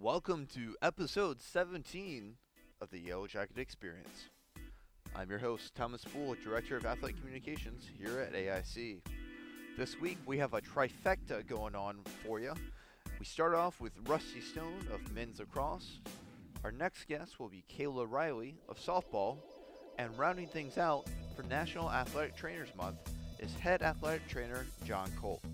Welcome to episode 17 of the Yellow Jacket Experience. I'm your host, Thomas Poole, Director of Athletic Communications here at AIC. This week we have a trifecta going on for you. We start off with Rusty Stone of men's lacrosse. Our next guest will be Kayla Riley of softball. And rounding things out for National Athletic Trainers Month is head athletic trainer John Culp.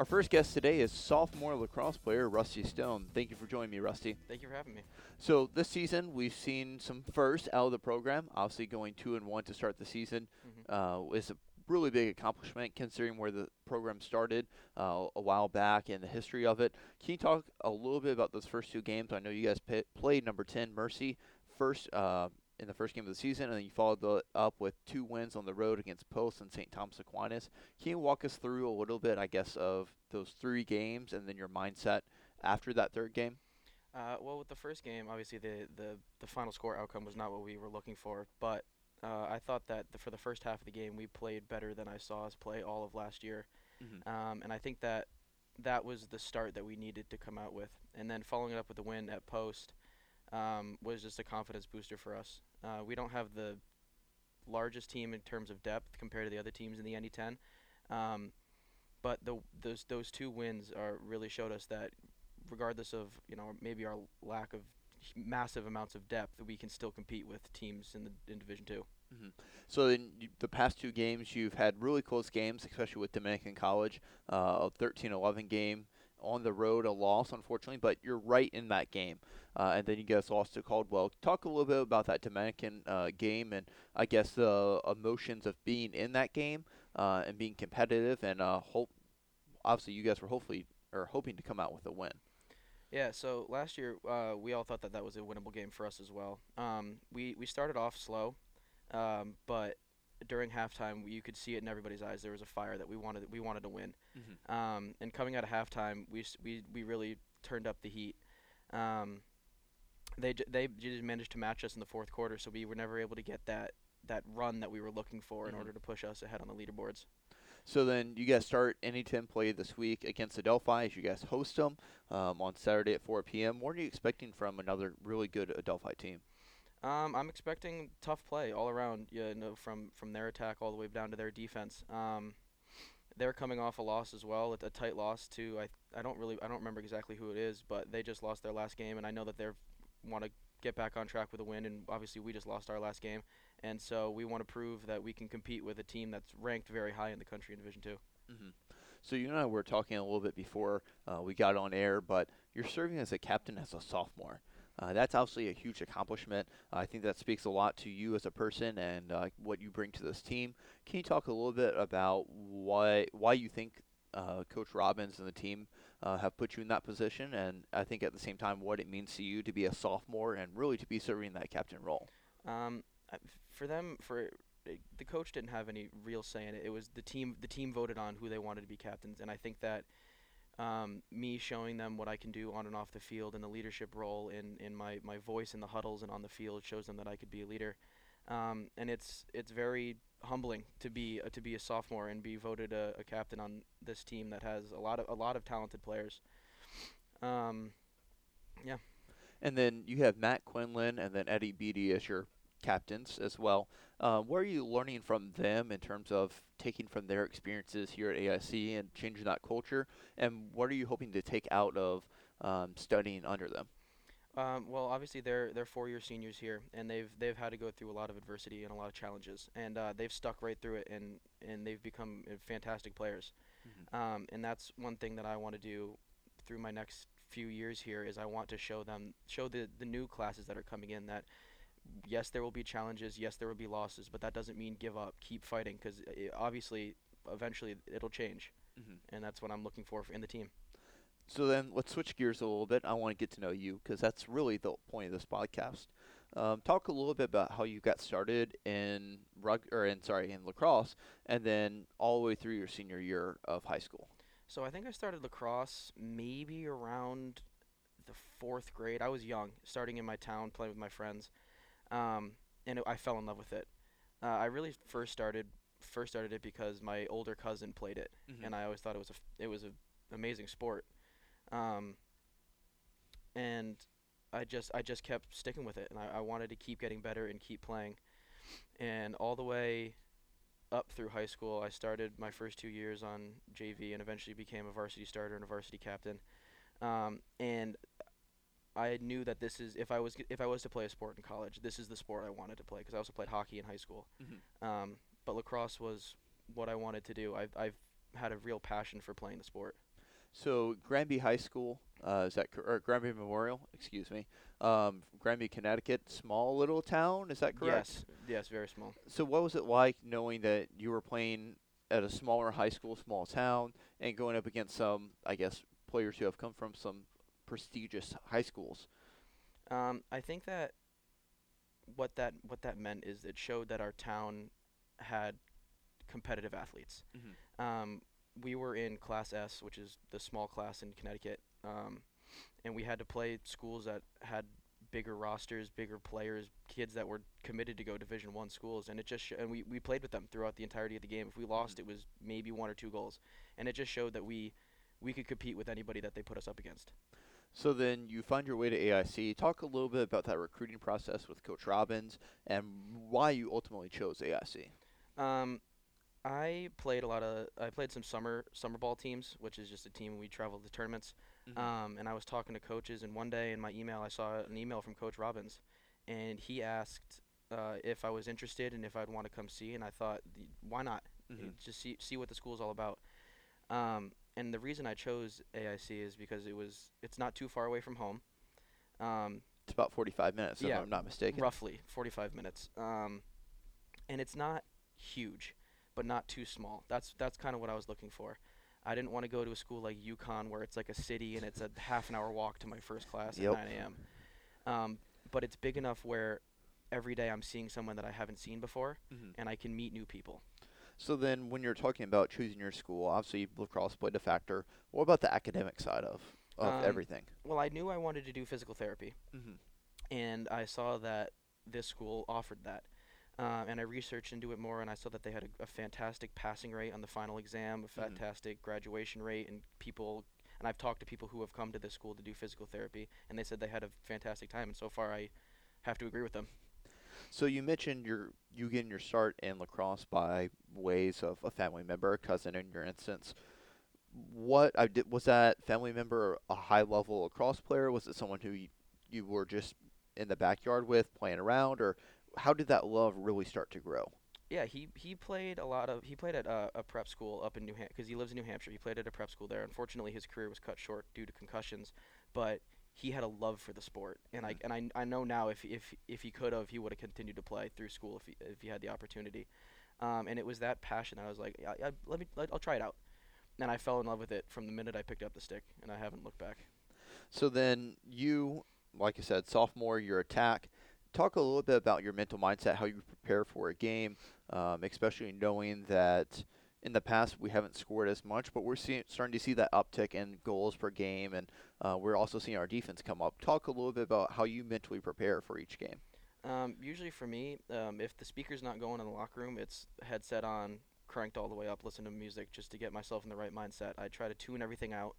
Our first guest today is sophomore lacrosse player Rusty Stone. Thank you for joining me, Rusty. Thank you for having me. So this season we've seen some firsts out of the program. Obviously, going two and one to start the season Mhm. uh, is a really big accomplishment considering where the program started uh, a while back and the history of it. Can you talk a little bit about those first two games? I know you guys p- played number ten Mercy first uh, in the first game of the season, and then you followed the, up with two wins on the road against Post and St. Thomas Aquinas. Can you walk us through a little bit, I guess, of those three games and then your mindset after that third game? Uh, well, with the first game, obviously the, the, the final score outcome was not what we were looking for, but uh, I thought that the, for the first half of the game we played better than I saw us play all of last year, Mhm. um, and I think that that was the start that we needed to come out with, and then following it up with the win at Post um, was just a confidence booster for us. Uh, we don't have the largest team in terms of depth compared to the other teams in the NE10, um, but the, those those two wins are really showed us that regardless of you know maybe our lack of massive amounts of depth, we can still compete with teams in the in Division Two. Mhm. So in the past two games, you've had really close games, especially with Dominican College, uh, a 13-11 game on the road, a loss, unfortunately, but you're right in that game. Uh, and then you guys lost to Caldwell. Talk a little bit about that Dominican uh, game and I guess the emotions of being in that game uh, and being competitive and uh, hope. Obviously, you guys were hopefully or hoping to come out with a win. Yeah, so last year uh, we all thought that that was a winnable game for us as well. Um, we we started off slow, um, but during halftime you could see it in everybody's eyes. There was a fire that we wanted we wanted to win. Um, and coming out of halftime, we we we really turned up the heat. Um, they j- they just managed to match us in the fourth quarter, so we were never able to get that that run that we were looking for in Mhm. order to push us ahead on the leaderboards. So then you guys start NE10 play this week against Adelphi as you guys host them um, on Saturday at 4 p.m. What are you expecting from another really good Adelphi team? Um, I'm expecting tough play all around. You know, from from their attack all the way down to their defense. Um, they're coming off a loss as well. It's a tight loss to I I don't really I don't remember exactly who it is, but they just lost their last game, and I know that they want to get back on track with a win. And obviously, we just lost our last game, and so we want to prove that we can compete with a team that's ranked very high in the country in Division Two. hmm So you and I were talking a little bit before uh, we got on air, but you're serving as a captain as a sophomore. Uh, that's obviously a huge accomplishment. I think that speaks a lot to you as a person and uh, what you bring to this team. Can you talk a little bit about why why you think uh, Coach Robbins and the team uh, have put you in that position, and I think at the same time what it means to you to be a sophomore and really to be serving that captain role? Um, for them, for uh, the coach didn't have any real say in it. It was the team. The team voted on who they wanted to be captains, and I think that um, me showing them what I can do on and off the field in the leadership role, in in my my voice in the huddles and on the field, shows them that I could be a leader. Um, and it's it's very humbling to be uh, to be a sophomore and be voted a, a captain on this team that has a lot of a lot of talented players. Um, yeah. And then you have Matt Quinlan and then Eddie Beatty as your captains as well. Uh, what are you learning from them in terms of taking from their experiences here at AIC and changing that culture? And what are you hoping to take out of um, studying under them? Um, well, obviously they're they're four-year seniors here, and they've they've had to go through a lot of adversity and a lot of challenges, and uh, they've stuck right through it, and and they've become uh, fantastic players. Um, and that's one thing that I want to do through my next few years here is I want to show them show the the new classes that are coming in that yes there will be challenges, yes there will be losses, but that doesn't mean give up. Keep fighting because obviously eventually it'll change, hmm and that's what I'm looking for in the team. So then let's switch gears a little bit. I want to get to know you because that's really the point of this podcast. Um, talk a little bit about how you got started in rug or in sorry in lacrosse, and then all the way through your senior year of high school. So I think I started lacrosse maybe around the fourth grade. I was young, starting in my town, playing with my friends, um, and it, I fell in love with it. Uh, I really first started first started it because my older cousin played it, Mhm. and I always thought it was a f- it was a amazing sport. Um, and I just I just kept sticking with it, and I, I wanted to keep getting better and keep playing. And all the way up through high school, I started my first two years on JV, and eventually became a varsity starter and a varsity captain. Um, and I knew that this is if I was if I was to play a sport in college, this is the sport I wanted to play because I also played hockey in high school. Mhm. Um, but lacrosse was what I wanted to do. I've I've had a real passion for playing the sport. So Granby High School, uh, is that cor- or Granby Memorial? Excuse me. Um, Granby, Connecticut, small little town. Is that correct? Yes, yes, very small. So what was it like knowing that you were playing at a smaller high school, small town, and going up against some, I guess, players who have come from some prestigious high schools? Um, I think that what that what that meant is it showed that our town had competitive athletes. Mhm. Um, we were in Class S, which is the small class in Connecticut, um, and we had to play schools that had bigger rosters, bigger players, kids that were committed to go Division One schools, and it just sh- and we, we played with them throughout the entirety of the game. If we lost, it was maybe one or two goals, and it just showed that we we could compete with anybody that they put us up against. So then you find your way to AIC. Talk a little bit about that recruiting process with Coach Robbins and why you ultimately chose AIC. Um, I played a lot of. I played some summer summer ball teams, which is just a team we traveled to tournaments. Mhm. Um, and I was talking to coaches, and one day in my email, I saw an email from Coach Robbins, and he asked uh, if I was interested and if I'd want to come see. And I thought, why not? Mhm. Just see see what the school's all about. Um, and the reason I chose AIC is because it was it's not too far away from home. Um, It's about 45 minutes, Yeah, if I'm not mistaken. roughly 45 minutes. Um, and it's not huge, but not too small. That's that's kind of what I was looking for. I didn't want to go to a school like UConn where it's like a city and it's a half an hour walk to my first class Yep. at 9 a.m. Um, but it's big enough where every day I'm seeing someone that I haven't seen before Mhm. and I can meet new people. So then, when you're talking about choosing your school, obviously lacrosse played a factor. What about the academic side of of Um, everything? Well, I knew I wanted to do physical therapy. Mm-hmm. and I saw that this school offered that. Um, and I researched into it more, and I saw that they had a, a fantastic passing rate on the final exam, a Mhm. fantastic graduation rate, and people. And I've talked to people who have come to this school to do physical therapy, and they said they had a fantastic time. And so far, I have to agree with them. So you mentioned your you getting your start in lacrosse by ways of a family member, a cousin in your instance. What I did was that family member a high level lacrosse player? Was it someone who you, you were just in the backyard with playing around, or how did that love really start to grow? Yeah, he he played a lot of he played at uh, a prep school up in New Hampshire because he lives in New Hampshire. He played at a prep school there. Unfortunately, his career was cut short due to concussions, but he had a love for the sport, and I and I, I know now if if if he could have, he would have continued to play through school if he if he had the opportunity. Um, and it was that passion that I was like, yeah, yeah, let me let, I'll try it out, and I fell in love with it from the minute I picked up the stick, and I haven't looked back. So then you, like I said, sophomore, your attack. Talk a little bit about your mental mindset, how you prepare for a game, um, especially knowing that in the past we haven't scored as much, but we're starting to see that uptick in goals per game, and uh, we're also seeing our defense come up. Talk a little bit about how you mentally prepare for each game. Um, usually for me, um, if the speaker's not going in the locker room, it's headset on, cranked all the way up, listen to music just to get myself in the right mindset. I try to tune everything out.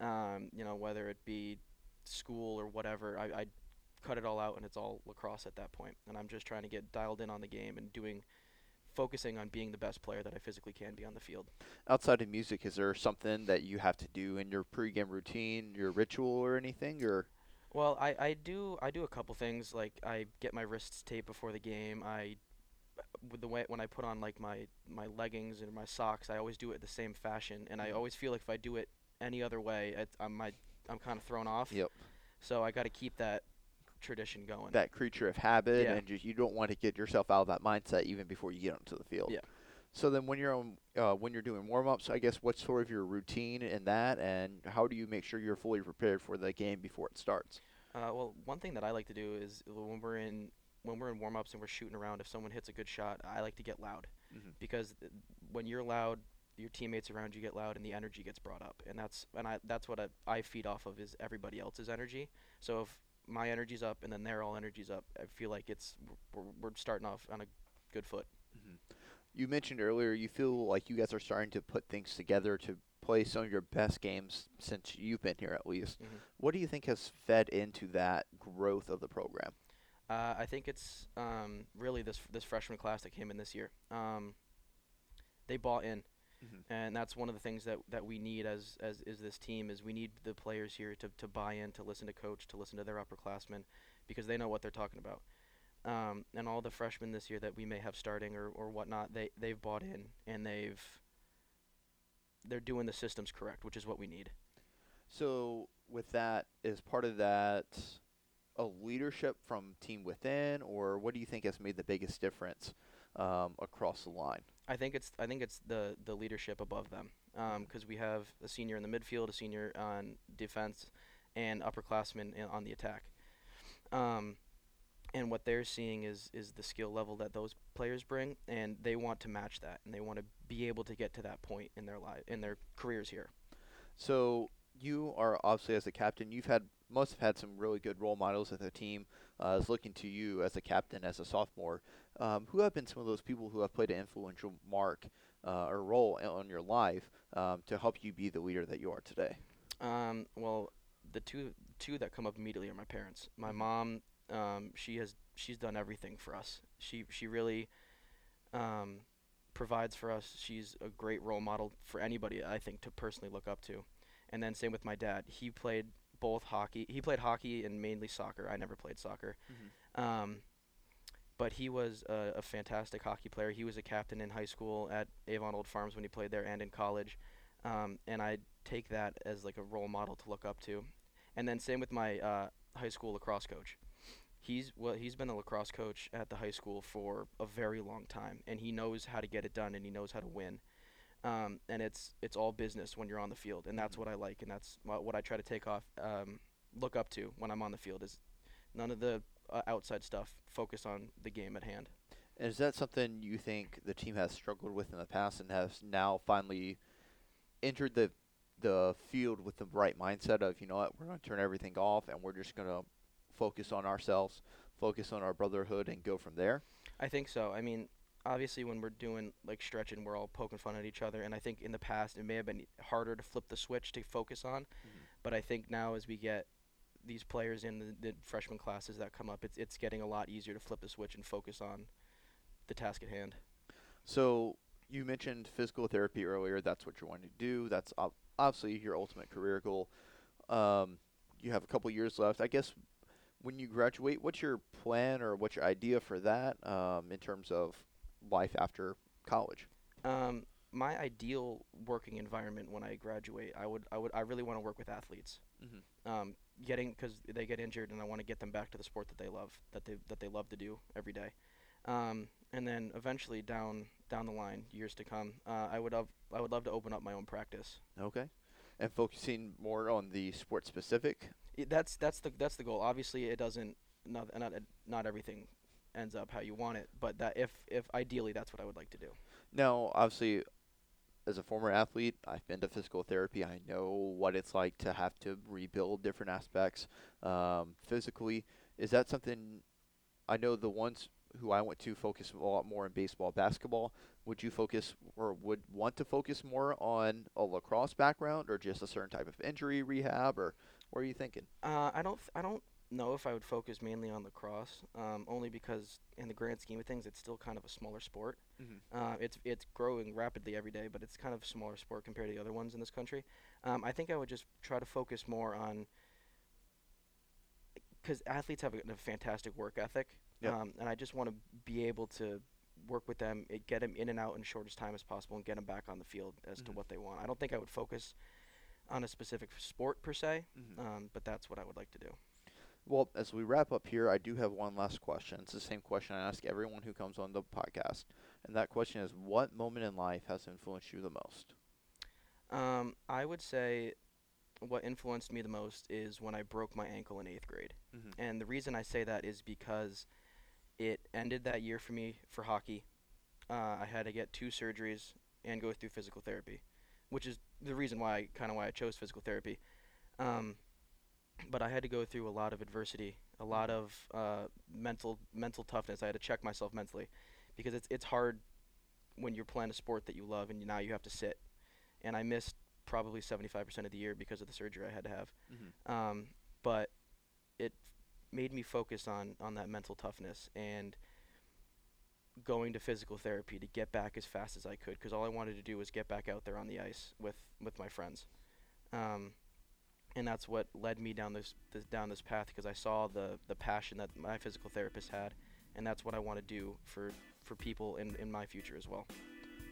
Um, you know, whether it be school or whatever, I, I cut it all out and it's all lacrosse at that point. And I'm just trying to get dialed in on the game and doing, focusing on being the best player that I physically can be on the field. Outside of music, is there something that you have to do in your pregame routine, your ritual, or anything, or Well, I, I do I do a couple things like I get my wrists taped before the game. I with the way when I put on like my my leggings and my socks, I always do it the same fashion, and I Mhm. always feel like if I do it any other way, it, I'm my I'm kind of thrown off. Yep. So I got to keep that tradition going. that creature of habit, Yeah. and just you don't want to get yourself out of that mindset even before you get onto the field. Yeah. So then, when you're on, uh, when you're doing warm ups, I guess what's sort of your routine in that, and how do you make sure you're fully prepared for the game before it starts? Uh, well, one thing that I like to do is when we're in when we're in warm ups and we're shooting around, if someone hits a good shot, I like to get loud Mhm. because th- when you're loud, your teammates around you get loud and the energy gets brought up, and that's and I that's what I, I feed off of is everybody else's energy. So if my energy's up and then their all energy's up, I feel like it's we're, we're starting off on a good foot. You mentioned earlier you feel like you guys are starting to put things together to play some of your best games since you've been here, at least. Mhm. What do you think has fed into that growth of the program? Uh, I think it's um, really this this freshman class that came in this year. Um, they bought in, Mhm. and that's one of the things that, that we need as as is this team is we need the players here to, to buy in, to listen to coach, to listen to their upperclassmen, because they know what they're talking about. Um, and all the freshmen this year that we may have starting or, or whatnot, they they've bought in and they've they're doing the systems correct, which is what we need. So, with that, is part of that a leadership from team within, or what do you think has made the biggest difference um, across the line? I think it's I think it's the the leadership above them because we have a senior in the midfield, a senior on defense, and upperclassmen on the attack. Um, and what they're seeing is is the skill level that those players bring, and they want to match that, and they want to be able to get to that point in their life in their careers here. So, you are obviously as a captain, you've had must have had some really good role models in the team. Uh, is looking to you as a captain, as a sophomore. Um, who have been some of those people who have played an influential mark uh, or role on your life um, to help you be the leader that you are today? Um, well, the two two that come up immediately are my parents. My mom, um, she has she's done everything for us. She she really um, provides for us. She's a great role model for anybody I think to personally look up to. And then same with my dad. He played both hockey. He played hockey and mainly soccer. I never played soccer. Um, but he was a, a fantastic hockey player. He was a captain in high school at Avon Old Farms when he played there and in college. Um, and I take that as like a role model to look up to. And then same with my uh, high school lacrosse coach. He's well, he's been a lacrosse coach at the high school for a very long time, and he knows how to get it done, and he knows how to win. Um, and it's it's all business when you're on the field, and that's what I like, and that's what I try to take off, um, look up to when I'm on the field is none of the uh, outside stuff. Focus on the game at hand. And is that something you think the team has struggled with in the past and has now finally entered the the field with the right mindset of you know what we're going to turn everything off and we're just going to focus on ourselves, focus on our brotherhood, and go from there? I think so. I mean, obviously, when we're doing like stretching, we're all poking fun at each other, and I think in the past it may have been harder to flip the switch to focus on. But I think now, as we get these players in the, the freshman classes that come up, it's it's getting a lot easier to flip the switch and focus on the task at hand. So you mentioned physical therapy earlier. That's what you're wanting to do. That's ob- obviously your ultimate career goal. Um, you have a couple years left. I guess when you graduate, what's your plan or what's your idea for that um, in terms of life after college? Um, my ideal working environment when I graduate, I would I would I really want to work with athletes. Mhm. Um, getting because they get injured, and I want to get them back to the sport that they love, that they that they love to do every day. Um, and then eventually down down the line, years to come, uh, I would love I would love to open up my own practice. Okay. And focusing more on the sport specific. I that's that's the that's the goal. Obviously, it doesn't not not not everything ends up how you want it, but that if if ideally that's what I would like to do. Now, obviously, as a former athlete, I've been to physical therapy. I know what it's like to have to rebuild different aspects um, physically. Is that something? I know the ones who I went to focus a lot more on baseball, basketball. Would you focus or would want to focus more on a lacrosse background or just a certain type of injury rehab or what are you thinking? Uh, I don't. Th- I don't know if I would focus mainly on lacrosse, um, only because in the grand scheme of things, it's still kind of a smaller sport. Mhm. Uh, it's it's growing rapidly every day, but it's kind of a smaller sport compared to the other ones in this country. Um, I think I would just try to focus more on because athletes have a, a fantastic work ethic, Yep. um, and I just want to be able to work with them, it, get them in and out in shortest time as possible, and get them back on the field as to Mhm. what they want. I don't think I would focus on a specific sport per se, Mhm. um, but that's what I would like to do. Well, as we wrap up here, I do have one last question. It's the same question I ask everyone who comes on the podcast. And that question is what moment in life has influenced you the most? Um, I would say what influenced me the most is when I broke my ankle in eighth grade. Mhm. And the reason I say that is because it ended that year for me for hockey. Uh, I had to get two surgeries and go through physical therapy, which is the reason why kind of why I chose physical therapy. Um, but I had to go through a lot of adversity, a lot of uh, mental mental toughness. I had to check myself mentally because it's it's hard when you're playing a sport that you love and now you have to sit. And I missed probably 75% of the year because of the surgery I had to have. Mm-hmm. Um, but it made me focus on on that mental toughness and going to physical therapy to get back as fast as I could because all I wanted to do was get back out there on the ice with with my friends. Um, and that's what led me down this, this down this path because I saw the the passion that my physical therapist had, and that's what I want to do for for people in in my future as well.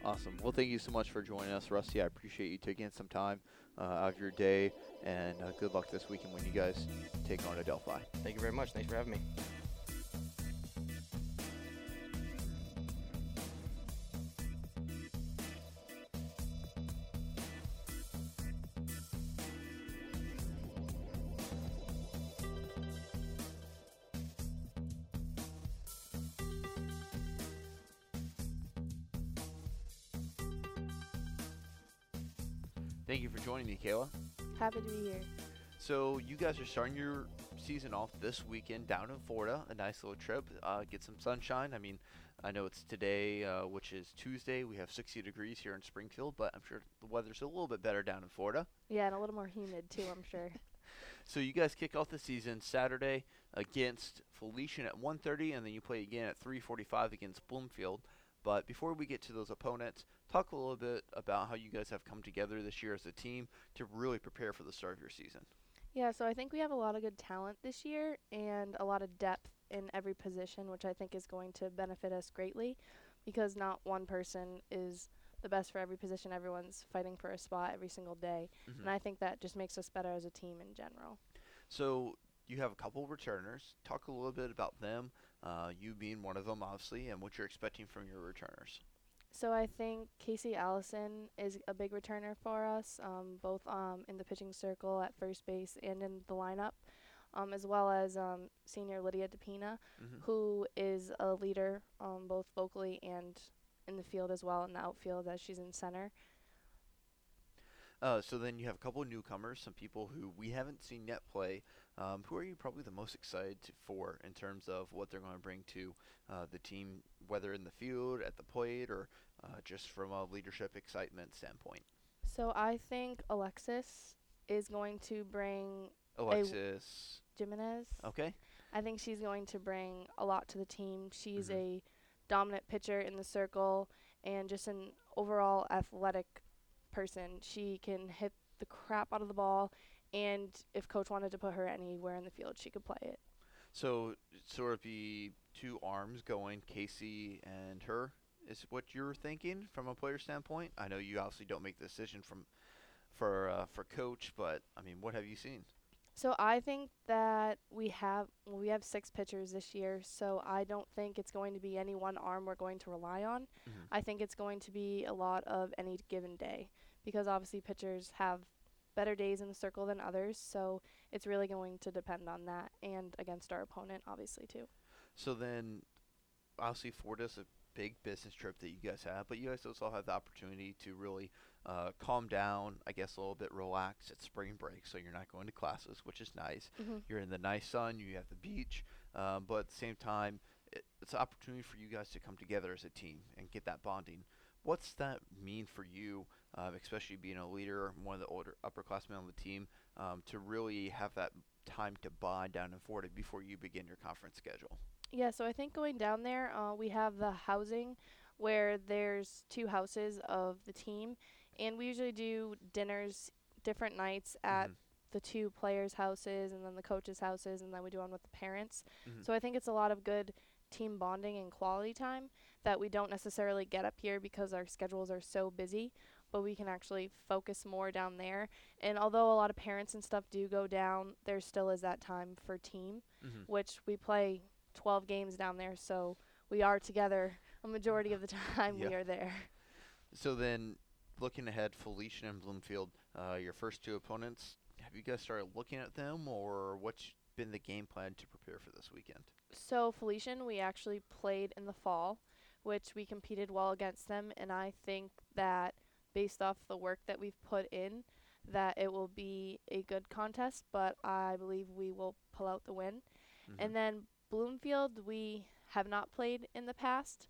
Awesome. Well, thank you so much for joining us, Rusty. I appreciate you taking some time uh, out of your day, and uh, good luck this weekend when you guys take on Adelphi. Thank you very much. Thanks for having me. You guys are starting your season off this weekend down in Florida. A nice little trip. Uh, get some sunshine. I mean, I know it's today, uh, which is Tuesday. We have 60 degrees here in Springfield, but I'm sure the weather's a little bit better down in Florida. Yeah, and a little more humid too. I'm sure. so you guys kick off the season Saturday against Felician at 1:30, and then you play again at 3:45 against Bloomfield. But before we get to those opponents, talk a little bit about how you guys have come together this year as a team to really prepare for the start of your season. Yeah, so I think we have a lot of good talent this year and a lot of depth in every position, which I think is going to benefit us greatly because not one person is the best for every position. Everyone's fighting for a spot every single day. Mm-hmm. And I think that just makes us better as a team in general. So you have a couple returners. Talk a little bit about them, uh, you being one of them, obviously, and what you're expecting from your returners. So I think Casey Allison is a big returner for us, um, both um, in the pitching circle at first base and in the lineup, um, as well as um, senior Lydia DePina, mm-hmm. who is a leader um, both vocally and in the field as well in the outfield as she's in center. Uh, so then you have a couple of newcomers, some people who we haven't seen yet play. Um, who are you probably the most excited to, for in terms of what they're going to bring to uh, the team, whether in the field, at the plate, or uh, just from a leadership excitement standpoint? So I think Alexis is going to bring Alexis Jimenez. Okay. I think she's going to bring a lot to the team. She's mm-hmm. a dominant pitcher in the circle and just an overall athletic person. She can hit the crap out of the ball, and if coach wanted to put her anywhere in the field, she could play it. So sort of be two arms going, Casey and her is what you're thinking from a player standpoint. I know you obviously don't make the decision from for uh, for coach, but I mean, what have you seen? So I think that we have well, we have six pitchers this year, so I don't think it's going to be any one arm we're going to rely on. Mm-hmm. I think it's going to be a lot of any given day because obviously pitchers have better days in the circle than others, so it's really going to depend on that and against our opponent obviously too. So then obviously a big business trip that you guys have, but you guys also have the opportunity to really uh, calm down, I guess a little bit relax at spring break, so you're not going to classes, which is nice. Mm-hmm. You're in the nice sun, you have the beach, um, but at the same time, it, it's an opportunity for you guys to come together as a team and get that bonding. What's that mean for you, uh, especially being a leader, one of the older upperclassmen on the team, um, to really have that time to bond down in Florida before you begin your conference schedule? Yeah, so I think going down there, uh, we have the housing where there's two houses of the team, and we usually do dinners different nights at mm-hmm. the two players' houses and then the coaches' houses, and then we do one with the parents. Mm-hmm. So I think it's a lot of good team bonding and quality time that we don't necessarily get up here because our schedules are so busy but we can actually focus more down there. And although a lot of parents and stuff do go down, there still is that time for team, mm-hmm. which we play 12 games down there, so we are together a majority of the time we are there. So then, looking ahead, Felician and Bloomfield, uh, your first two opponents, have you guys started looking at them, or what's been the game plan to prepare for this weekend? So Felician, we actually played in the fall, which we competed well against them, and I think that based off the work that we've put in, that it will be a good contest, but I believe we will pull out the win. Mm-hmm. And then Bloomfield, we have not played in the past,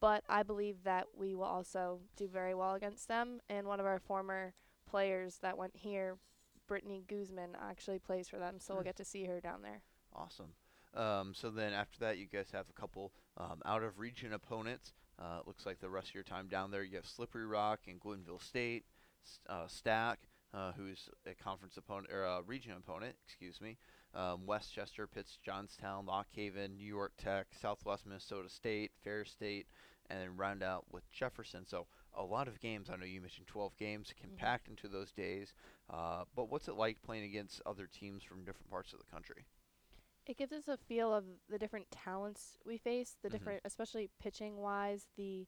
but I believe that we will also do very well against them. And one of our former players that went here, Brittany Guzman, actually plays for them, so we'll Hmm. get to see her down there. Awesome. Um, so then after that, you guys have a couple um, out of region opponents. Uh, looks like the rest of your time down there, you have Slippery Rock and Glenville State, uh, STAC, uh, who's a conference opponent or a region opponent, excuse me. Um, West Chester, Pitts, Johnstown, Lock Haven, New York Tech, Southwest Minnesota State, Fair State, and then round out with Jefferson. So a lot of games. I know you mentioned 12 games compact into those days. Uh, but what's it like playing against other teams from different parts of the country? It gives us a feel of the different talents we face, the Mhm. different, especially pitching wise, the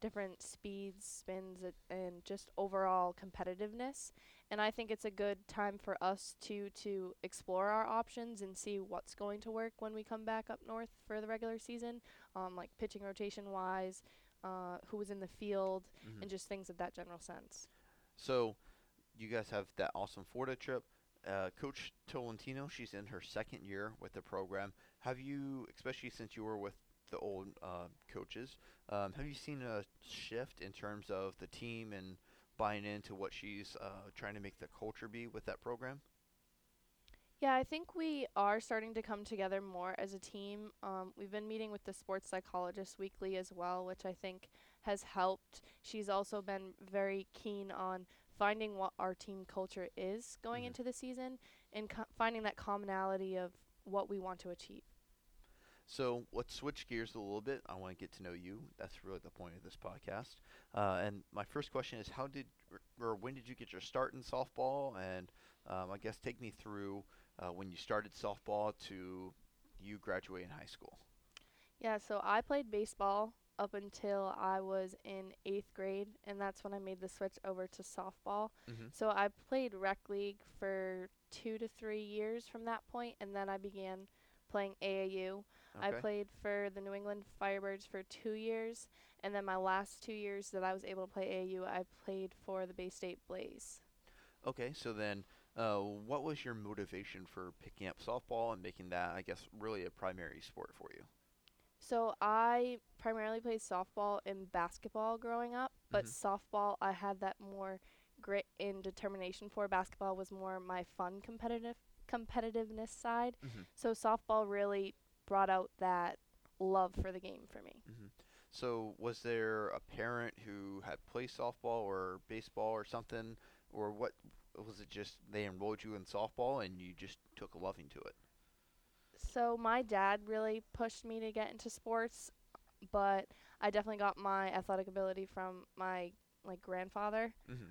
different speeds, spins, and just overall competitiveness. And I think it's a good time for us to to explore our options and see what's going to work when we come back up north for the regular season, um, like pitching rotation wise, uh, who was in the field, Mhm. and just things of that general sense. So, you guys have that awesome Florida trip. Uh, Coach Tolentino, she's in her second year with the program. Have you, especially since you were with the old uh, coaches, um, have you seen a shift in terms of the team and buying into what she's uh, trying to make the culture be with that program? Yeah, I think we are starting to come together more as a team. Um, we've been meeting with the sports psychologist weekly as well, which I think has helped. She's also been very keen on finding what our team culture is going Mhm. into the season and co- finding that commonality of what we want to achieve. So let's switch gears a little bit. I want to get to know you. That's really the point of this podcast. Uh, and my first question is, how did or, when did you get your start in softball? And um, I guess take me through uh, when you started softball to you graduating high school. Yeah, so I played baseball up until I was in eighth grade, and that's when I made the switch over to softball. Mm-hmm. So I played rec league for two to three years from that point, and then I began playing AAU. I Okay. played for the New England Firebirds for two years, and then my last two years that I was able to play AU, I played for the Bay State Blaze. Okay, so then, uh, what was your motivation for picking up softball and making that, I guess, really a primary sport for you? So I primarily played softball and basketball growing up, but Mhm. softball I had that more grit and determination for. Basketball was more my fun competitive competitiveness side. Mhm. So softball really brought out that love for the game for me. Mm-hmm. So, was there a parent who had played softball or baseball or something, or what? Was it just they enrolled you in softball and you just took a loving to it? So my dad really pushed me to get into sports, but I definitely got my athletic ability from my like grandfather, Mm-hmm.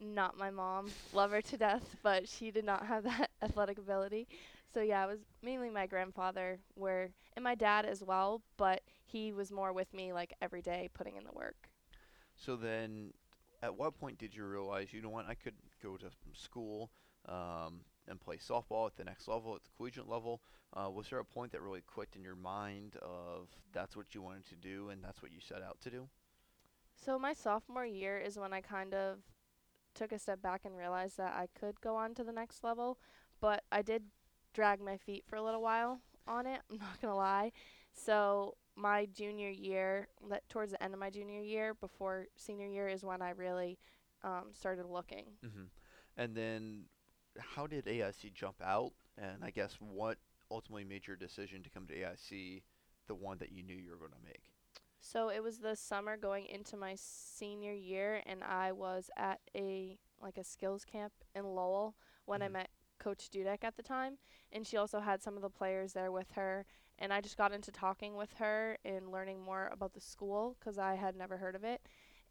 not my mom. Love her to death, but she did not have that athletic ability. So yeah, it was mainly my grandfather where and my dad as well, but he was more with me like every day putting in the work. So then, at what point did you realize, you know what, I could go to school um, and play softball at the next level, at the collegiate level? Uh, was there a point that really clicked in your mind of that's what you wanted to do and that's what you set out to do? So my sophomore year is when I kind of took a step back and realized that I could go on to the next level, but I did drag my feet for a little while on it. I'm not gonna lie. So my junior year, that towards the end of my junior year, before senior year, is when I really um, started looking. Mm-hmm. And then, how did AIC jump out? And I guess what ultimately made your decision to come to AIC the one that you knew you were going to make? So it was the summer going into my senior year, and I was at a like a skills camp in Lowell when I Mhm. met Coach Dudek at the time, and she also had some of the players there with her. And I just got into talking with her and learning more about the school because I had never heard of it,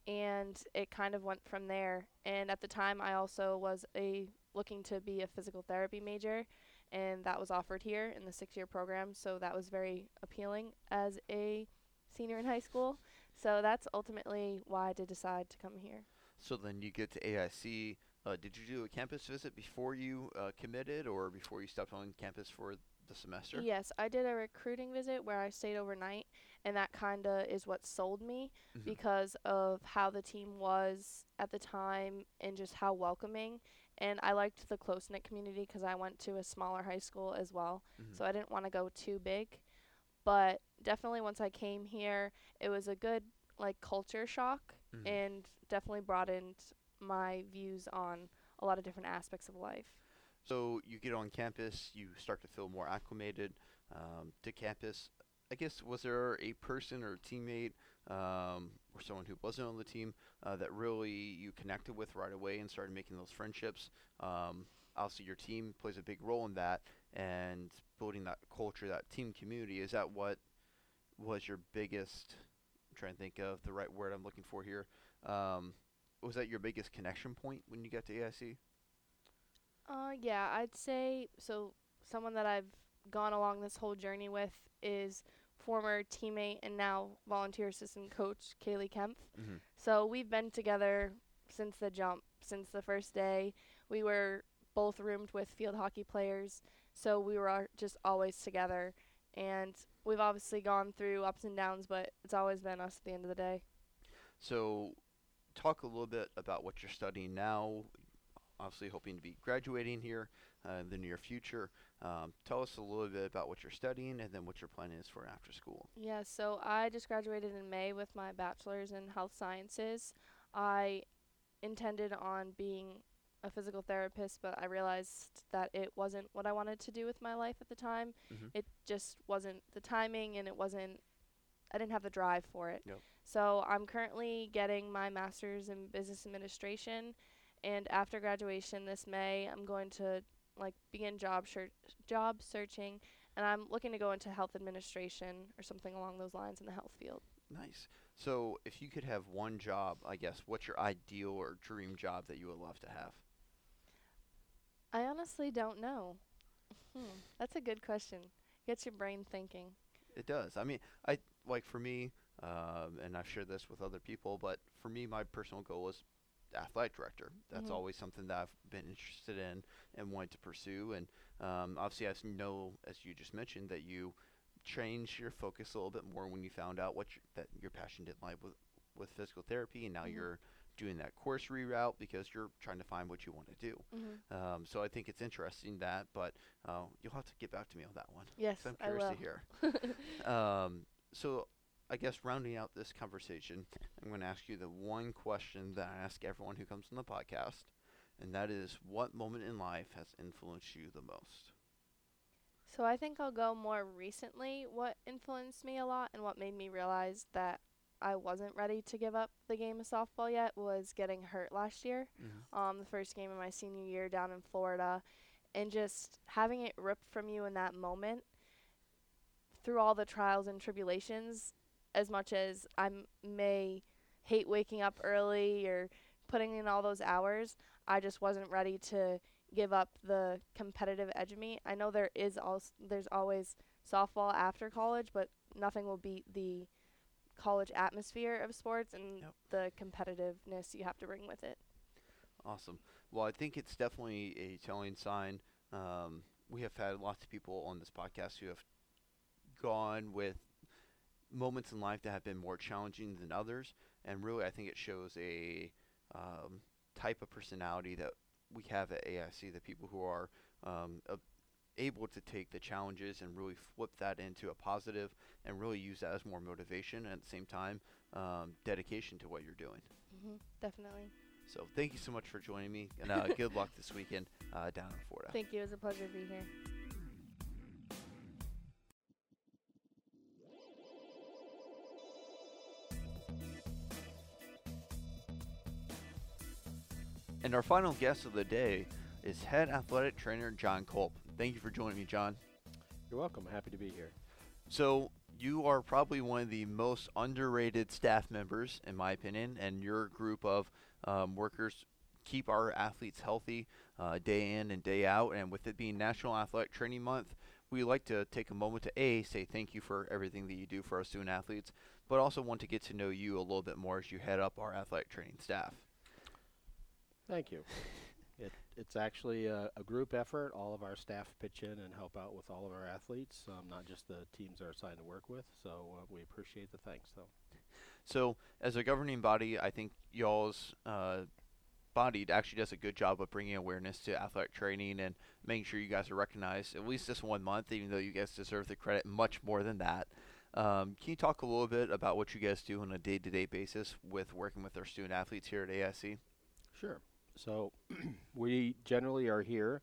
and it kind of went from there. And at the time, I also was a looking to be a physical therapy major, and that was offered here in the six-year program. So that was very appealing as a senior in high school. So that's ultimately why I did decide to come here. So then you get to AIC. Uh, did you do a campus visit before you uh, committed or before you stepped on campus for the semester? Yes, I did a recruiting visit where I stayed overnight, and that kind of is what sold me Mhm. because of how the team was at the time and just how welcoming. And I liked the close knit community because I went to a smaller high school as well, Mhm. so I didn't want to go too big. But definitely once I came here, it was a good like culture shock Mhm. and definitely broadened my views on a lot of different aspects of life. So you get on campus, you start to feel more acclimated um, to campus. I guess was there a person or teammate um, or someone who wasn't on the team uh, that really you connected with right away and started making those friendships? Um, obviously, your team plays a big role in that and building that culture, that team community. Is that what was your biggest? I'm trying to think of the right word I'm looking for here. Um, was that your biggest connection point when you got to AIC? Uh, yeah, I'd say so. Someone that I've gone along this whole journey with is former teammate and now volunteer assistant coach Kaylee Kempf. Mm-hmm. So we've been together since the jump, since the first day. We were both roomed with field hockey players, so we were just always together. And we've obviously gone through ups and downs, but it's always been us at the end of the day. So, talk a little bit about what you're studying now. Obviously, hoping to be graduating here uh, in the near future. Um, tell us a little bit about what you're studying and then what your plan is for after school. Yeah, so I just graduated in May with my bachelor's in health sciences. I intended on being a physical therapist, but I realized that it wasn't what I wanted to do with my life at the time. Mhm. It just wasn't the timing and it wasn't I didn't have the drive for it. Yep. So I'm currently getting my master's in business administration and after graduation this May, I'm going to like begin job shir- job searching and I'm looking to go into health administration or something along those lines in the health field. Nice. So, if you could have one job, I guess, what's your ideal or dream job that you would love to have? I honestly don't know. Hmm, that's a good question. Gets your brain thinking. It does. I mean, I like for me, um, and I've shared this with other people, but for me, my personal goal is athletic director. That's Mhm. always something that I've been interested in and wanted to pursue. And um, obviously, I know, as you just mentioned, that you changed your focus a little bit more when you found out what your, that your passion didn't lie with with physical therapy, and now Mhm. you're doing that course reroute because you're trying to find what you want to do. Mm-hmm. Um, so I think it's interesting that, but uh, you'll have to get back to me on that one. Yes, I'm I curious will. to hear. Um, so I guess rounding out this conversation, I'm going to ask you the one question that I ask everyone who comes on the podcast, and that is, what moment in life has influenced you the most? So I think I'll go more recently. What influenced me a lot and what made me realize that I wasn't ready to give up the game of softball yet was getting hurt last year. Um, the first game of my senior year down in Florida, and just having it ripped from you in that moment through all the trials and tribulations. As much as I may hate waking up early or putting in all those hours, I just wasn't ready to give up the competitive edge of me. I know there is also there's always softball after college, but nothing will beat the college atmosphere of sports and Yep. the competitiveness you have to bring with it. Awesome. Well, I think it's definitely a telling sign. Um, we have had lots of people on this podcast who have gone with moments in life that have been more challenging than others, and really, I think it shows a um, type of personality that we have at AIC. The people who are um, a- able to take the challenges and really flip that into a positive, and really use that as more motivation, and at the same time, um, dedication to what you're doing. hmm Definitely. So thank you so much for joining me, and uh, good luck this weekend uh, down in Florida. Thank you. It was a pleasure to be here. And our final guest of the day is head athletic trainer John Culp. Thank you for joining me, John. You're welcome. Happy to be here. So you are probably one of the most underrated staff members, in my opinion, and your group of um, workers keep our athletes healthy uh, day in and day out. And with it being National Athletic Training Month, we like to take a moment to a say thank you for everything that you do for our student athletes, but also want to get to know you a little bit more as you head up our athletic training staff. Thank you. It, it's actually a, a group effort. All of our staff pitch in and help out with all of our athletes, um, not just the teams they're assigned to work with. So uh, we appreciate the thanks, though. So, as a governing body, I think y'all's uh, body actually does a good job of bringing awareness to athletic training and making sure you guys are recognized at least this one month, even though you guys deserve the credit much more than that. Um, can you talk a little bit about what you guys do on a day-to-day basis with working with our student athletes here at AIC? Sure. So we generally are here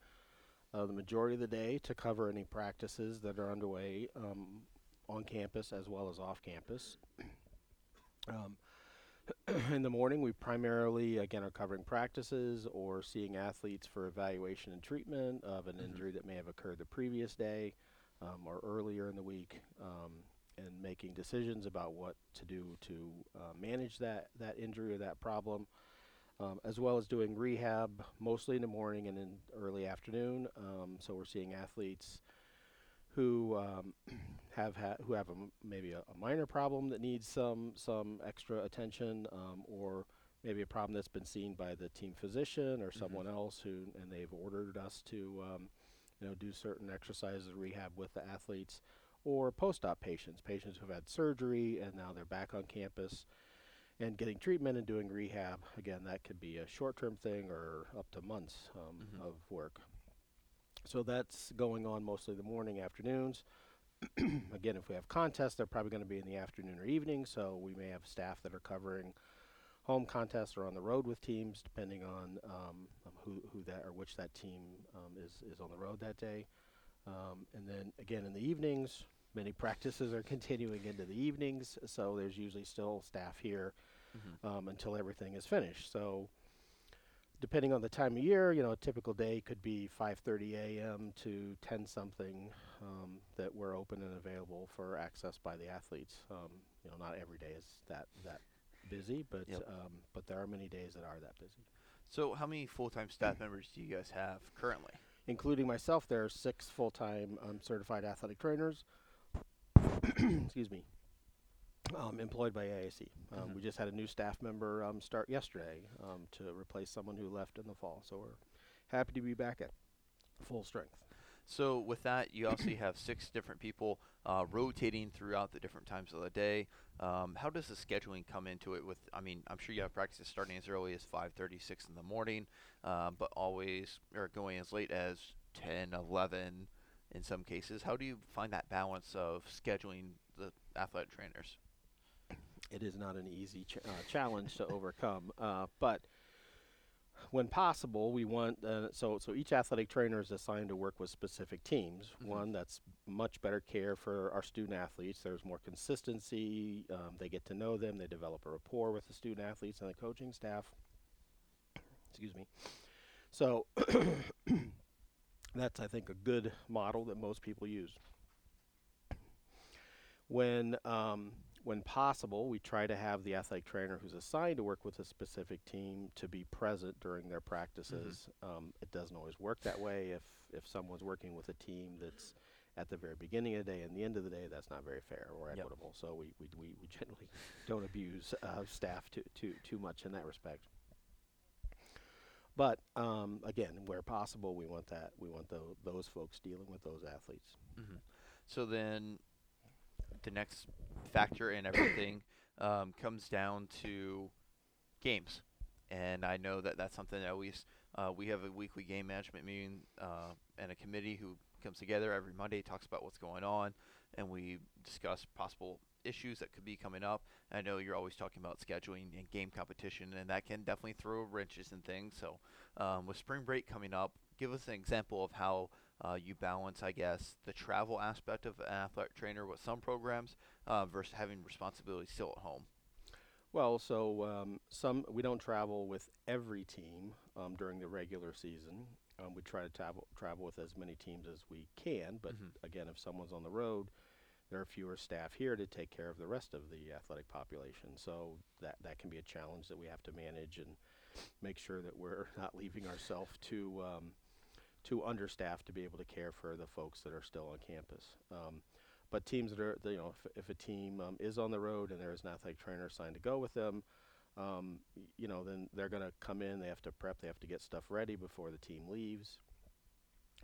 uh, the majority of the day to cover any practices that are underway um, on campus as well as off campus. Um, in the morning, we primarily, again, are covering practices or seeing athletes for evaluation and treatment of an Mhm. injury that may have occurred the previous day um, or earlier in the week, um, and making decisions about what to do to uh, manage that, that injury or that problem, um, as well as doing rehab mostly in the morning and in early afternoon. Um, so we're seeing athletes who um, have ha- who have a m- maybe a, a minor problem that needs some some extra attention, um, or maybe a problem that's been seen by the team physician or Mhm. someone else who and they've ordered us to um, you know do certain exercises rehab with the athletes, or post-op patients, patients who've had surgery and now they're back on campus and getting treatment and doing rehab. Again, that could be a short-term thing or up to months um, Mhm. of work. So that's going on mostly the morning, afternoons. Again, if we have contests, they're probably going to be in the afternoon or evening. So we may have staff that are covering home contests or on the road with teams, depending on um, um, who, who that or which that team um, is is on the road that day. Um, and then again in the evenings, many practices are continuing into the evenings. So there's usually still staff here Mm-hmm. um, until everything is finished. So, depending on the time of year, you know, a typical day could be 5:30 a.m. to 10 something um, that we're open and available for access by the athletes. Um, you know, not every day is that that busy, but Yep. um, but there are many days that are that busy. So, how many full-time staff members do you guys have currently? Including myself, there are six full-time um, certified athletic trainers. excuse me. Um, employed by AIC. Um, Mhm. We just had a new staff member um, start yesterday um, to replace someone who left in the fall. So we're happy to be back at full strength. So, with that, you obviously have six different people uh, rotating throughout the different times of the day. Um, how does the scheduling come into it? With, I mean, I'm sure you have practices starting as early as 5:30, 6 in the morning, uh, but always or going as late as 10, 11 in some cases. How do you find that balance of scheduling the athletic trainers? it is not an easy ch- uh, challenge to overcome. Uh, but when possible, we want uh, so so each athletic trainer is assigned to work with specific teams. Mhm. One that's much better care for our student athletes. There's more consistency. Um, they get to know them. They develop a rapport with the student athletes and the coaching staff. Excuse me. So that's I think a good model that most people use. When um, when possible, we try to have the athletic trainer who's assigned to work with a specific team to be present during their practices. Um, it doesn't always work that way. If if someone's working with a team that's at the very beginning of the day and the end of the day, that's not very fair or Yep. equitable. So we, we, we, we generally don't abuse uh, staff too, too, too much in that respect. But um, again, where possible, we want that. We want tho- those folks dealing with those athletes. hmm So then, the next factor in everything um, comes down to games, and I know that that's something that we uh, we have a weekly game management meeting uh, and a committee who comes together every Monday, talks about what's going on, and we discuss possible issues that could be coming up. I know you're always talking about scheduling and game competition, and that can definitely throw wrenches and things. So, um, with spring break coming up, give us an example of how uh, you balance, I guess, the travel aspect of an athletic trainer with some programs uh, versus having responsibility still at home. Well, so um, some we don't travel with every team um, during the regular season. Um, we try to travel travel with as many teams as we can, but Mhm. again, if someone's on the road, there are fewer staff here to take care of the rest of the athletic population. So that that can be a challenge that we have to manage and make sure that we're not leaving ourselves too um, too understaffed to be able to care for the folks that are still on campus. Um, but teams that are, you know, if, if a team um, is on the road and there is an athletic trainer assigned to go with them, um, you know, then they're going to come in. They have to prep. They have to get stuff ready before the team leaves,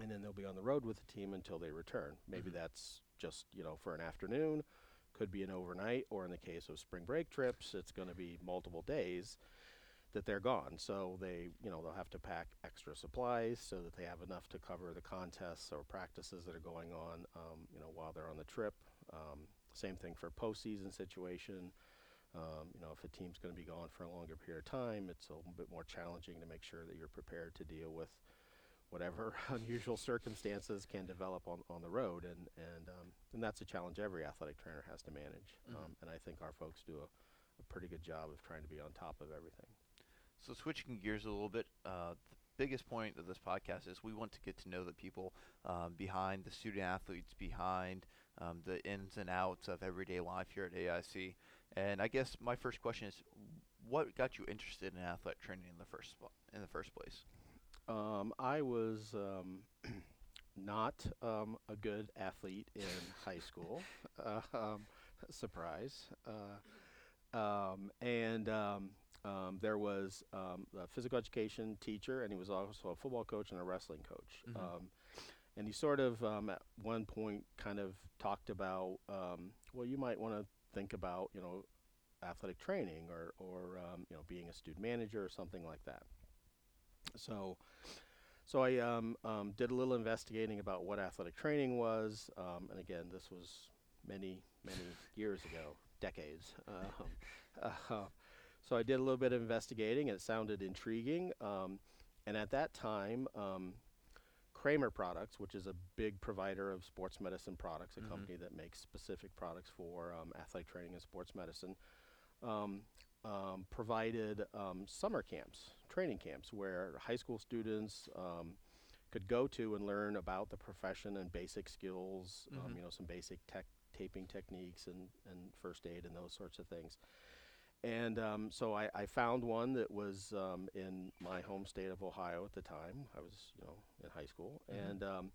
and then they'll be on the road with the team until they return. Maybe Mhm. that's just you know for an afternoon, could be an overnight, or in the case of spring break trips, it's going to be multiple days that they're gone. So they, you know, they'll have to pack extra supplies so that they have enough to cover the contests or practices that are going on, um, you know, while they're on the trip. Um, same thing for postseason situation. Um, you know, if a team's going to be gone for a longer period of time, it's a little bit more challenging to make sure that you're prepared to deal with whatever unusual circumstances can develop on, on the road, and and um, and that's a challenge every athletic trainer has to manage. Mhm. Um, and I think our folks do a, a pretty good job of trying to be on top of everything. So switching gears a little bit, uh, the biggest point of this podcast is we want to get to know the people um, behind the student athletes, behind um, the ins and outs of everyday life here at AIC. And I guess my first question is, what got you interested in athletic training in the first spot, in the first place? Um, I was um, not um, a good athlete in high school. Uh, um, surprise. Uh, um, and um, um, there was um, a physical education teacher, and he was also a football coach and a wrestling coach. Mhm. Um, and he sort of, um, at one point, kind of talked about, um, well, you might want to think about, you know, athletic training or, or um, you know, being a student manager or something like that. So, so I um, um, did a little investigating about what athletic training was, um, and again, this was many, many years ago, decades. Um, uh, so I did a little bit of investigating, and it sounded intriguing. Um, and at that time, um, Cramer Products, which is a big provider of sports medicine products, a Mhm. company that makes specific products for um, athletic training and sports medicine, um, um, provided um, summer camps, training camps, where high school students um, could go to and learn about the profession and basic skills, um, Mhm. you know, some basic tech taping techniques and, and first aid and those sorts of things. And um, so I, I found one that was um, in my home state of Ohio at the time. I was, you know, in high school, Mhm. and um,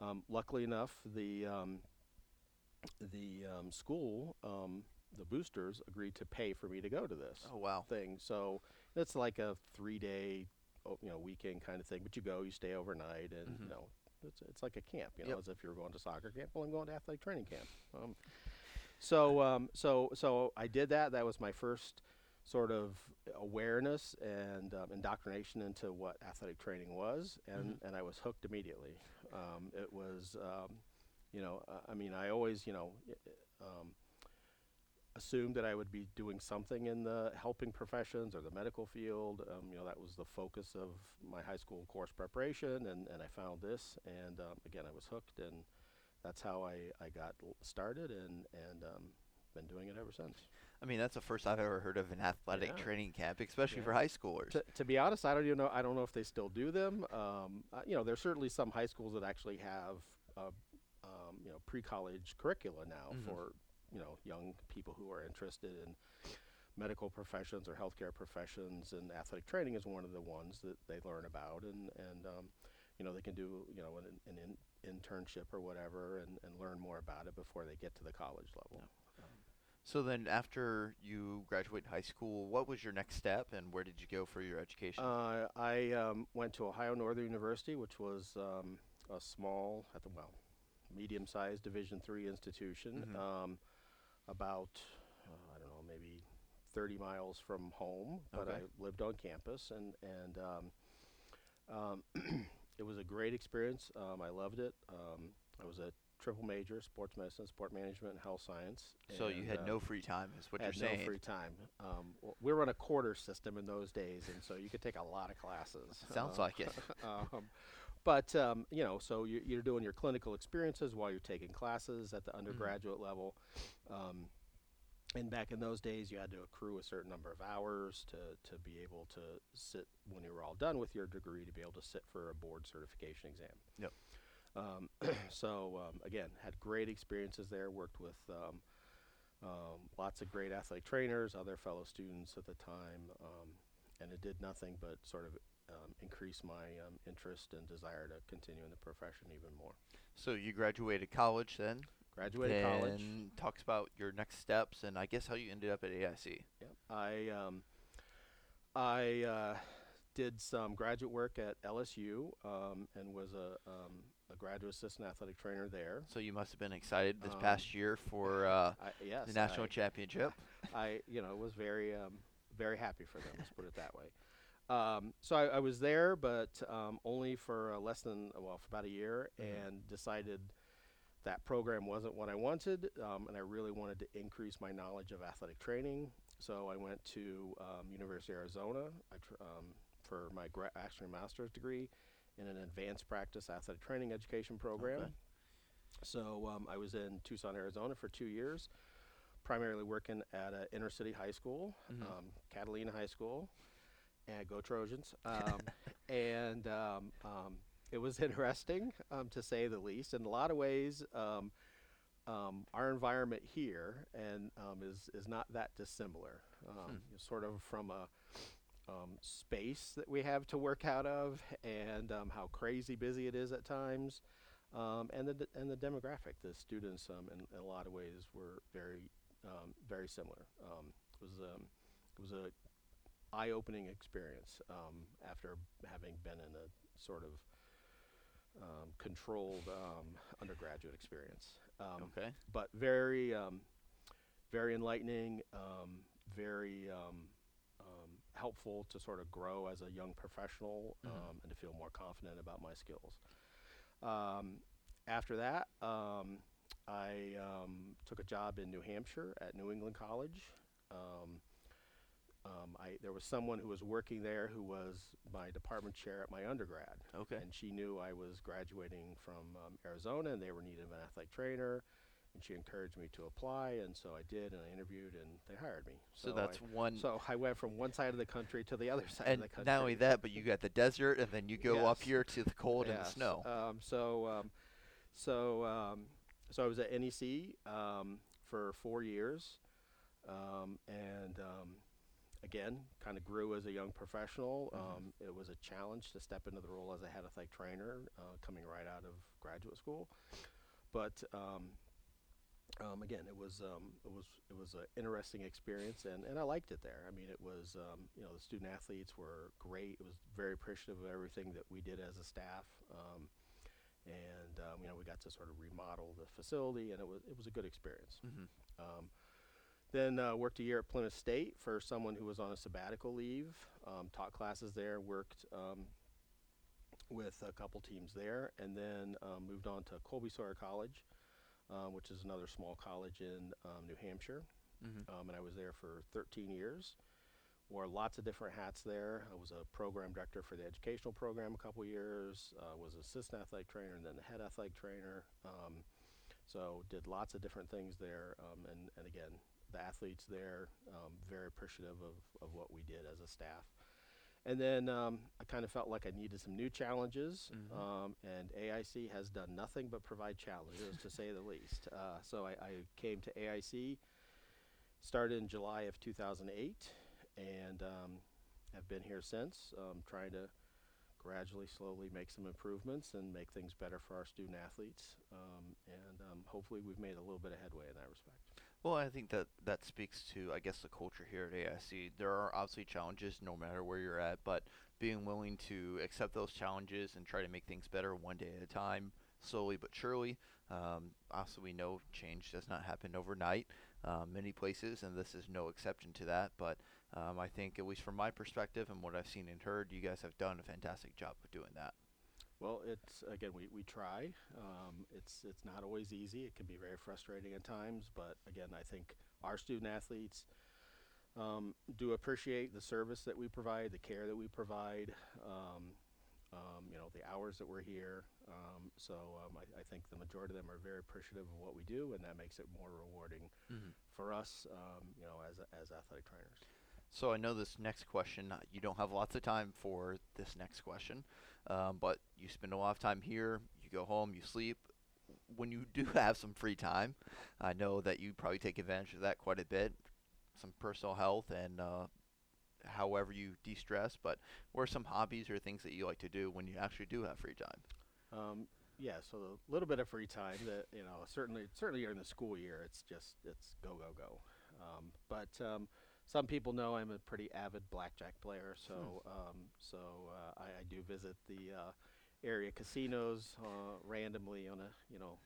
um, luckily enough, the um, the um, school, um, the boosters, agreed to pay for me to go to this Oh wow. thing. So it's like a three day, oh, you know, weekend kind of thing. But you go, you stay overnight, and Mhm. you know, it's it's like a camp. You know, Yep. as if you're going to soccer camp. Well, I'm going to athletic training camp. Um, so um, so so I did that. That was my first sort of awareness and um, indoctrination into what athletic training was, and Mhm. and I was hooked immediately. Um, it was, um, you know, uh, I mean, I always, you know. i- i- Um, assumed that I would be doing something in the helping professions or the medical field. Um, you know, that was the focus of my high school course preparation, and, and I found this, and um, again, I was hooked, and that's how I, I got started, and and um, been doing it ever since. I mean, that's the first I've ever heard of an athletic Yeah. training camp, especially Yeah. for high schoolers. To, to be honest, I don't even know. I don't know if they still do them. Um, uh, you know, there's certainly some high schools that actually have, uh, um, you know, pre-college curricula now Mhm. for you know young people who are interested in medical professions or healthcare professions, and athletic training is one of the ones that they learn about, and and um, you know they can do you know an, an in, internship or whatever, and, and learn more about it before they get to the college level. So then, after you graduated high school, what was your next step, and where did you go for your education? Uh, I um, went to Ohio Northern University, which was um, a small, at the well, medium-sized Division three institution, Mhm. Um, about uh, I don't know, maybe 30 miles from home, but Okay. I lived on campus, and and um, um, it was a great experience. Um, I loved it. Um, I was a triple major: sports medicine, sport management, and health science. so you had uh, no free time, is what had you're saying. no free time. Um, w- we were on a quarter system in those days, and so you could take a lot of classes. Sounds Uh, like it. but um, you know, so you, you're doing your clinical experiences while you're taking classes at the Mm-hmm. undergraduate level. Um, and back in those days, you had to accrue a certain number of hours to, to be able to sit when you were all done with your degree to be able to sit for a board certification exam. Yep. Um, so um, again, had great experiences there. Worked with um, um, lots of great athletic trainers, other fellow students at the time, um, and it did nothing but sort of um, increase my um, interest and desire to continue in the profession even more. So you graduated college then. Graduated college. Then talks about your next steps, and I guess how you ended up at AIC. Yep. I um, I uh, did some graduate work at LSU um, and was a, um, a graduate assistant athletic trainer there. So you must have been excited this Um, past year for uh, I, yes, the national I, championship. I you know was very um, very happy for them. Let's put it that way. Um, so I, I was there, but um, only for uh, less than well for about a year, Mhm. and decided that program wasn't what I wanted, um, and I really wanted to increase my knowledge of athletic training. So I went to um, University of Arizona I tr- um, for my gra- actually master's degree in an advanced practice athletic training education program. Okay. So um, I was in Tucson, Arizona for two years, primarily working at an inner city high school, Mhm. um, Catalina High School, and go Trojans. Um, and um, um, it was interesting, um, to say the least. In a lot of ways, um, um, our environment here and um, is is not that dissimilar. Um, Sort of from a um, space that we have to work out of, and um, how crazy busy it is at times, um, and the d- and the demographic. The students, um, in, in a lot of ways, were very um, very similar. Um, it was um, it was a eye-opening experience um, after having been in a sort of um, controlled um, undergraduate experience. Um, Okay. but very, um, very enlightening, um, very um, um, helpful to sort of grow as a young professional Mhm. um, and to feel more confident about my skills. Um, after that, um, I um, took a job in New Hampshire at New England College. Um, um, I, there was someone who was working there who was my department chair at my undergrad Okay. and she knew I was graduating from um, Arizona and they were needing an athletic trainer. And she encouraged me to apply, and so I did, and I interviewed, and they hired me. So, that's I, one. so I went from one side of the country to the other side and of the country. not only that, but you got the desert, and then you go up here to the cold and the snow. Um, so, um, so, um, so I was at NEC um, for four years, um, and um, again, kind of grew as a young professional. Mhm. Um, it was a challenge to step into the role as a head athletic trainer, uh, coming right out of graduate school. But um, um, again, it was um, it was it was an interesting experience, and, and I liked it there. I mean, it was um, you know the student athletes were great. It was very appreciative of everything that we did as a staff, um, and um, you know we got to sort of remodel the facility, and it was it was a good experience. hmm Um, then uh, worked a year at Plymouth State for someone who was on a sabbatical leave. Um, taught classes there, worked um, with a couple teams there, and then um, moved on to Colby Sawyer College, um, which is another small college in um, New Hampshire. hmm Um, and I was there for 13 years. Wore lots of different hats there. I was a program director for the educational program a couple years. Uh, was assistant athletic trainer and then the head athletic trainer. Um, so did lots of different things there. Um, and, and again, the athletes there um, very appreciative of, of what we did as a staff. And then um, I kind of felt like I needed some new challenges. Mhm. Um, and AIC has done nothing but provide challenges, to say the least. Uh, so I, I came to AIC started in July of 2008 and um, have been here since, um, trying to gradually, slowly make some improvements and make things better for our student athletes. Um, and um, hopefully, we've made a little bit of headway in that respect. Well, I think that that speaks to, I guess, the culture here at AIC. There are obviously challenges no matter where you're at, but being willing to accept those challenges and try to make things better one day at a time, slowly but surely. Um, also, we know change does not happen overnight. Um, many places, and this is no exception to that. But um, I think, at least from my perspective and what I've seen and heard, you guys have done a fantastic job of doing that. Well, it's again we, we try. Um, it's it's not always easy. It can be very frustrating at times. But again, I think our student athletes um, do appreciate the service that we provide, the care that we provide. Um, um, you know, the hours that we're here. Um, so um, I, I think the majority of them are very appreciative of what we do, and that makes it more rewarding Mm-hmm. for us. Um, you know, as as athletic trainers. So I know this next question, you don't have lots of time for this next question, um, but you spend a lot of time here, you go home, you sleep. When you do have some free time, I know that you probably take advantage of that quite a bit, some personal health and uh, however you de-stress, but what are some hobbies or things that you like to do when you actually do have free time? Um, yeah, so a little bit of free time that you know certainly certainly during the school year it's just it's go go go. Um, but um, some people know I'm a pretty avid blackjack player, so um, so uh, I, I do visit the uh, area casinos uh, randomly on a you know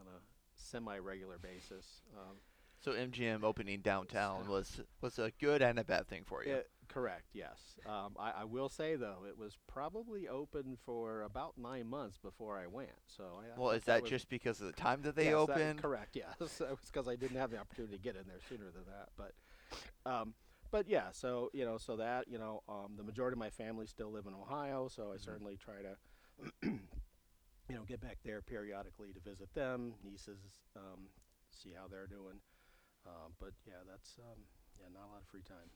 on a semi regular basis. Um, So MGM opening downtown was was a good and a bad thing for you. yeah, Correct. Yes. Um, I, I will say though, it was probably open for about nine months before I went. So I, Well, is that was- just because of the time that they yes, that- opened? correct. Yes. it was because I didn't have the opportunity to get in there sooner than that. But, um, but yeah. So you know, so that you know, um, the majority of my family still live in Ohio. So I Mhm. certainly try to, you know, get back there periodically to visit them, nieces, um, see how they're doing. Um, but yeah, that's um, yeah, not a lot of free time.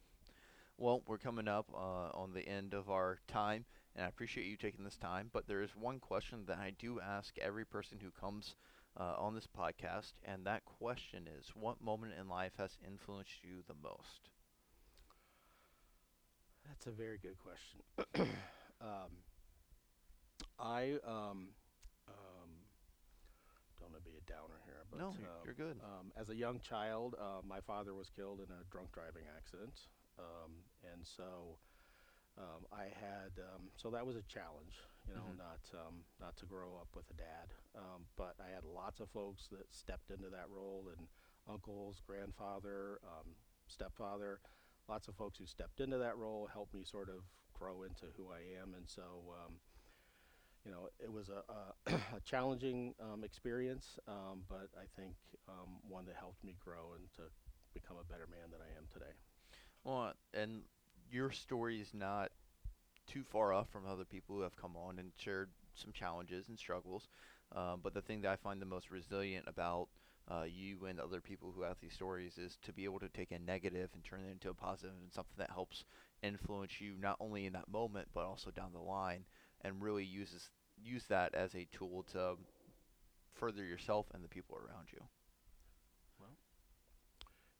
Well, we're coming up uh, on the end of our time, and I appreciate you taking this time. But there is one question that I do ask every person who comes uh, on this podcast, and that question is what moment in life has influenced you the most? That's a very good question. um, I um, um, don't want to be a downer here, but no, um, you're good. um, as a young child, uh, my father was killed in a drunk driving accident, um, and so um, I had um, so that was a challenge, you know, Mhm. not um, not to grow up with a dad, um, but I had lots of folks that stepped into that role, and uncles, grandfather, um, stepfather, lots of folks who stepped into that role helped me sort of grow into who I am, and so. Um, you know, it was a, a, a challenging um, experience, um, but I think um, one that helped me grow and to become a better man than I am today. Well, and your story is not too far off from other people who have come on and shared some challenges and struggles. Um, but the thing that I find the most resilient about uh, you and other people who have these stories is to be able to take a negative and turn it into a positive and something that helps influence you not only in that moment but also down the line and really uses use that as a tool to further yourself and the people around you. Well,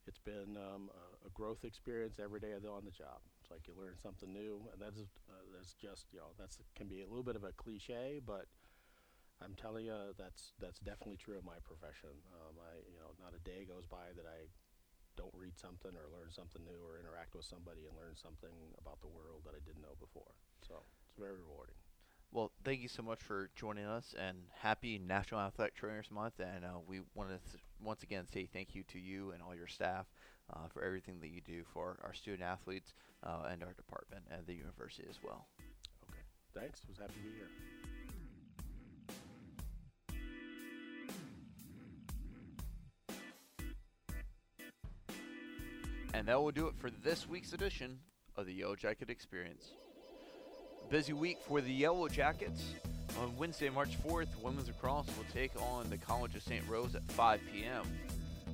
It's been um, a, a growth experience every day on the job. It's like you learn something new, and that's uh, that's just you know that's can be a little bit of a cliche, but I'm telling you that's that's definitely true of my profession. Um, I you know not a day goes by that I don't read something or learn something new or interact with somebody and learn something about the world that I didn't know before. So it's very rewarding. Well, thank you so much for joining us, and happy National Athletic Trainers Month. And uh, we want to th- once again say thank you to you and all your staff uh, for everything that you do for our student athletes uh, and our department and the university as well. Okay. Thanks. Was happy to be here. And that will do it for this week's edition of the Yellow Jacket Experience. Busy week for the Yellow Jackets. On Wednesday, March 4th, women's lacrosse will take on the College of St. Rose at 5 p.m.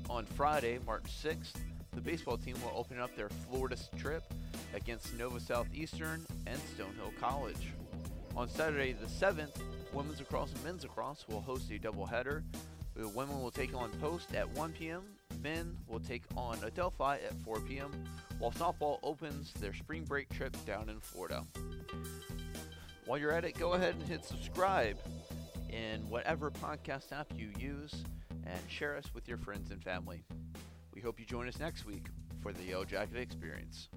On Friday, March 6th, the baseball team will open up their Florida trip against Nova Southeastern and Stonehill College. On Saturday, the 7th, women's lacrosse and men's lacrosse will host a doubleheader. The women will take on Post at 1 p.m. Men will take on Adelphi at 4 p.m. While softball opens their spring break trip down in Florida. While you're at it, go ahead and hit subscribe in whatever podcast app you use and share us with your friends and family. We hope you join us next week for the Yellow Jacket Experience.